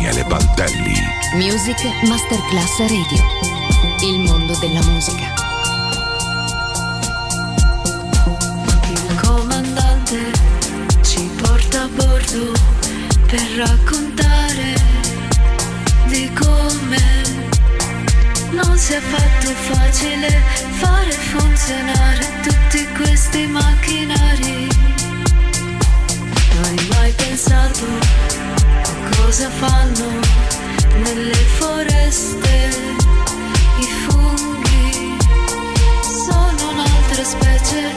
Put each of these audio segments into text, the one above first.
Daniele Baldelli. Music Masterclass Radio. Il mondo della musica. Il comandante ci porta a bordo per raccontare di come non si è fatto facile fare funzionare tutti questi macchinari. Non hai mai pensato cosa fanno nelle foreste i funghi. Sono un'altra specie,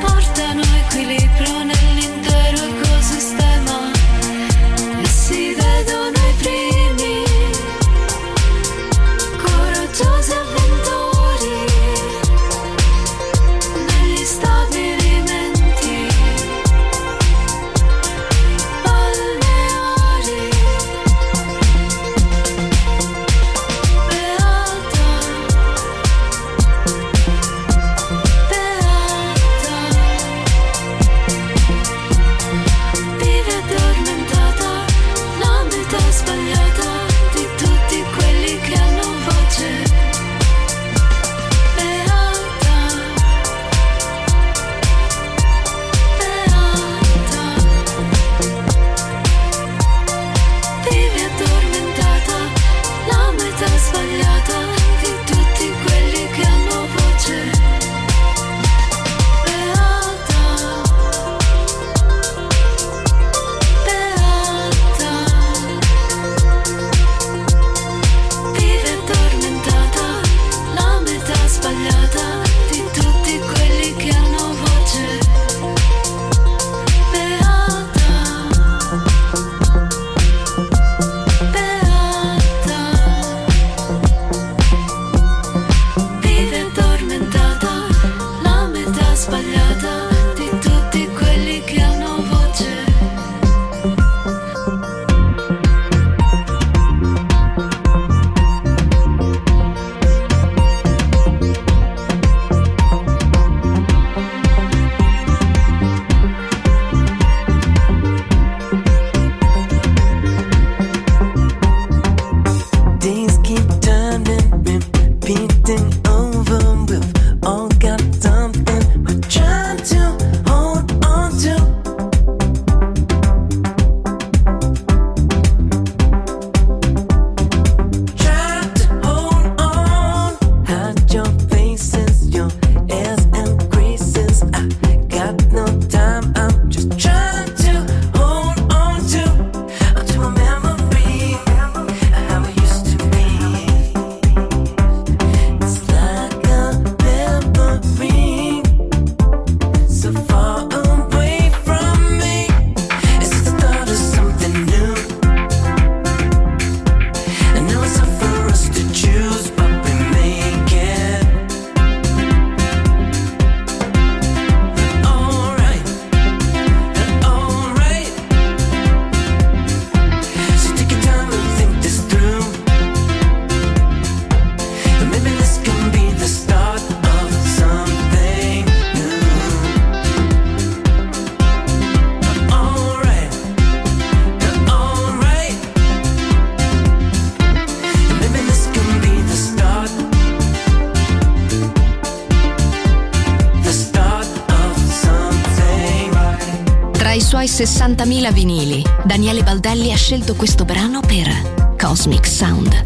portano equilibrio nell'intero ecosistema. 70.000 vinili. Daniele Baldelli ha scelto questo brano per Cosmic Sound.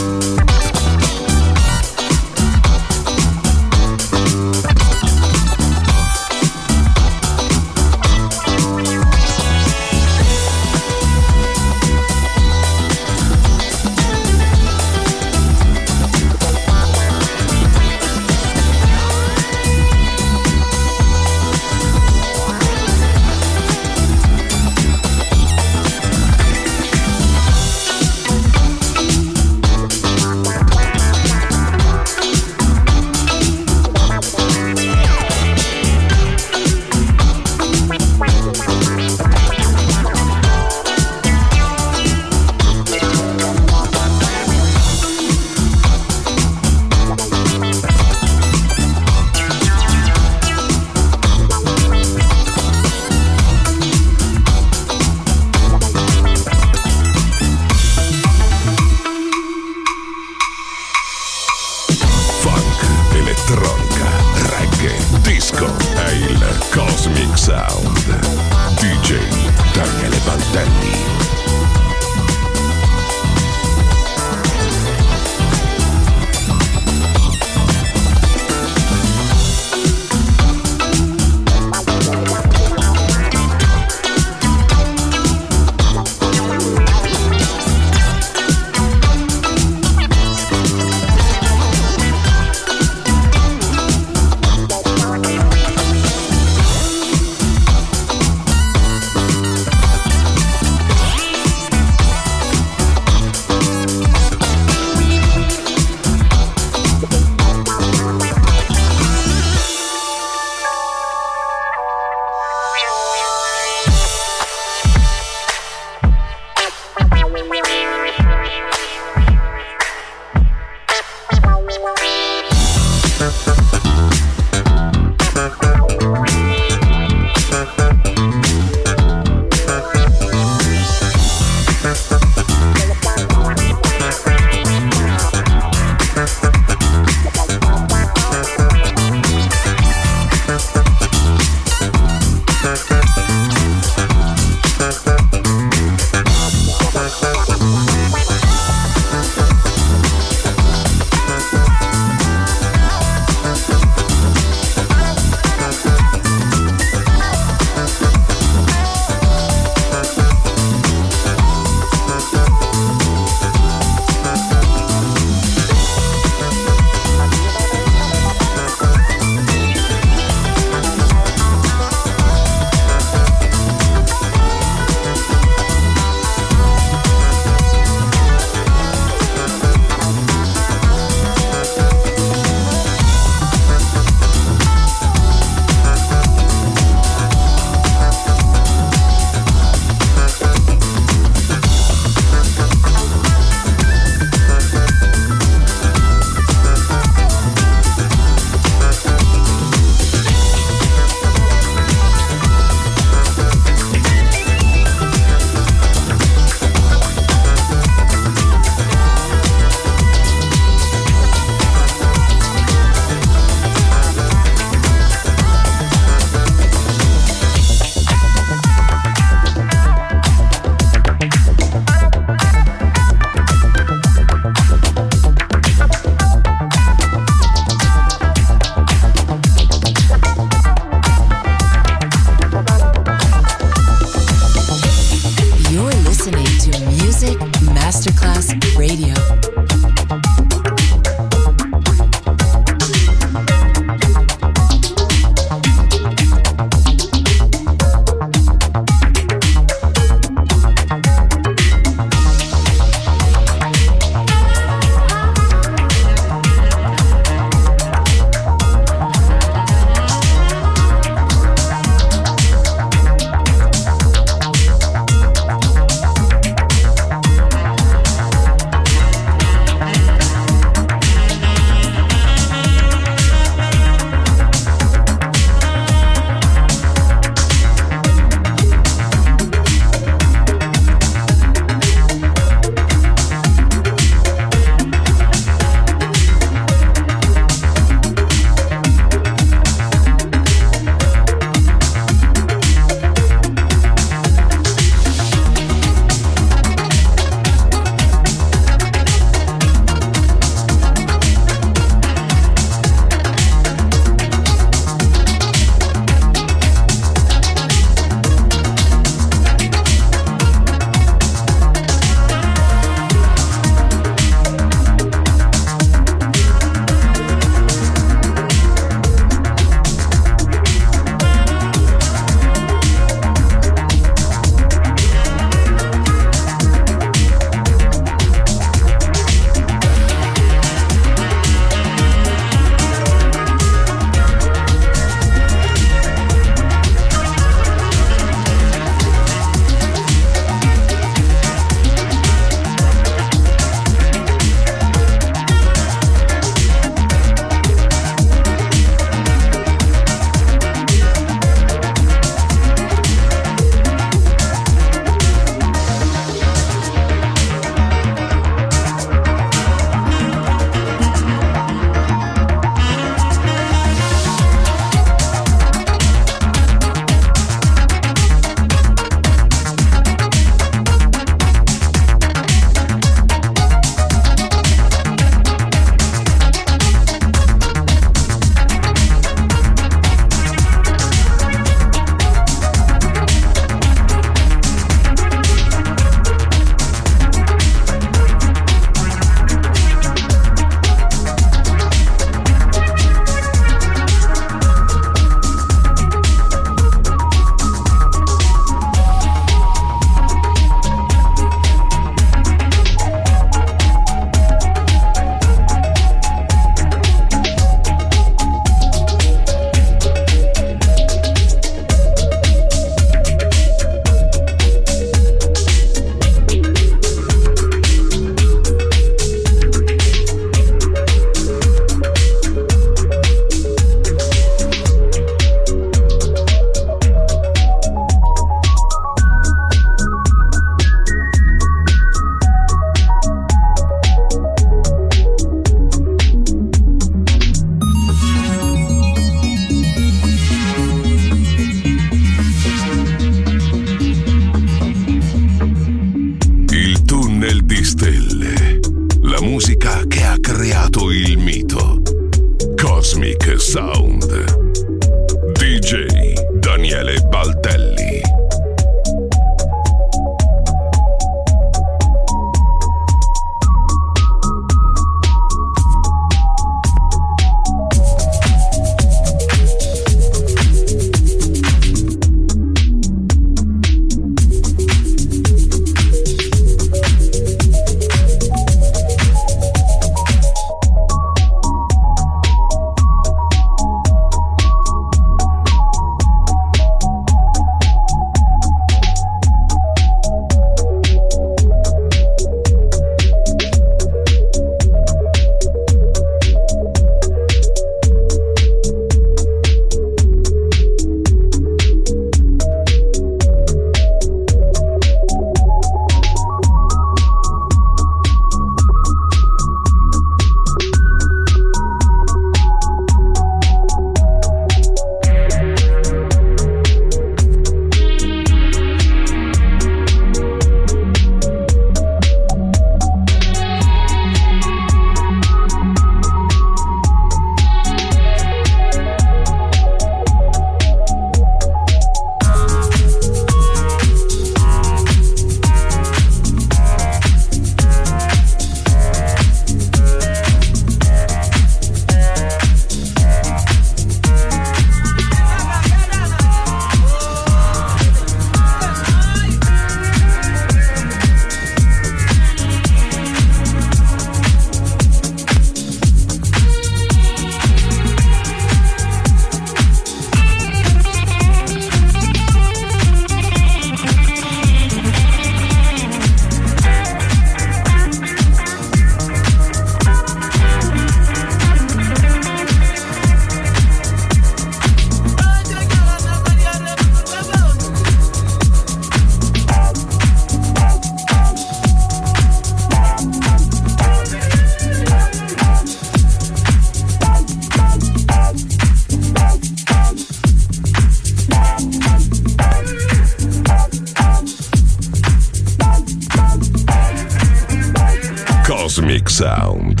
Sound.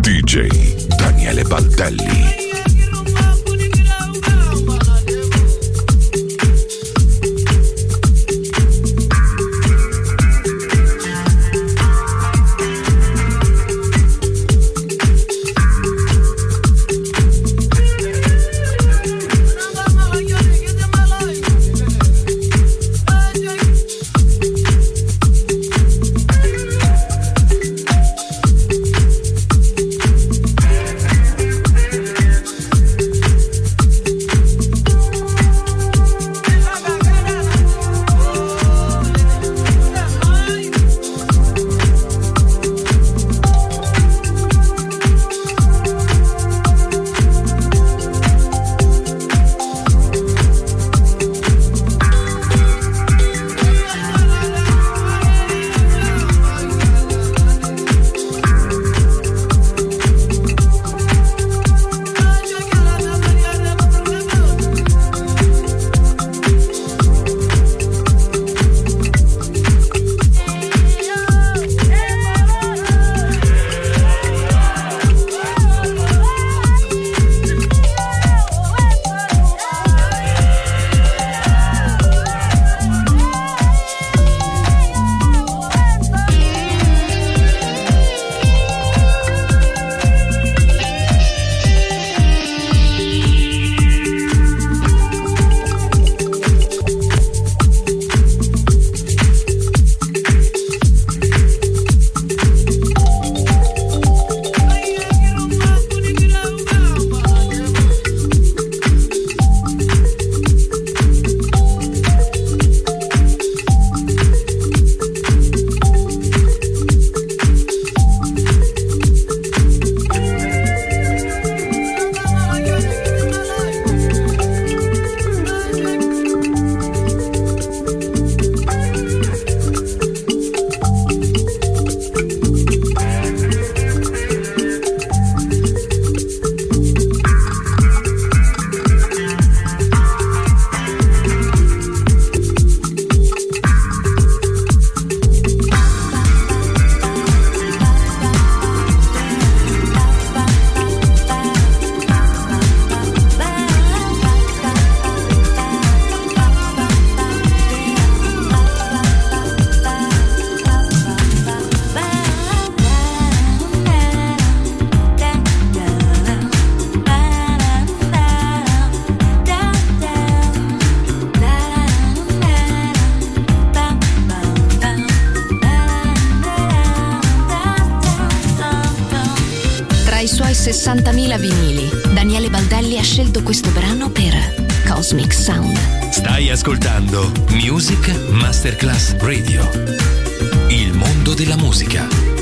DJ Daniele Baldelli. 60.000 vinili, Daniele Baldelli ha scelto questo brano per Cosmic Sound. Stai ascoltando Music Masterclass Radio. Il mondo della musica.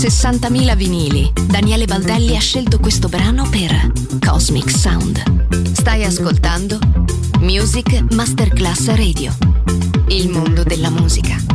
60.000 vinili, Daniele Baldelli ha scelto questo brano per Cosmic Sound. Stai ascoltando Music Masterclass Radio. Il mondo della musica.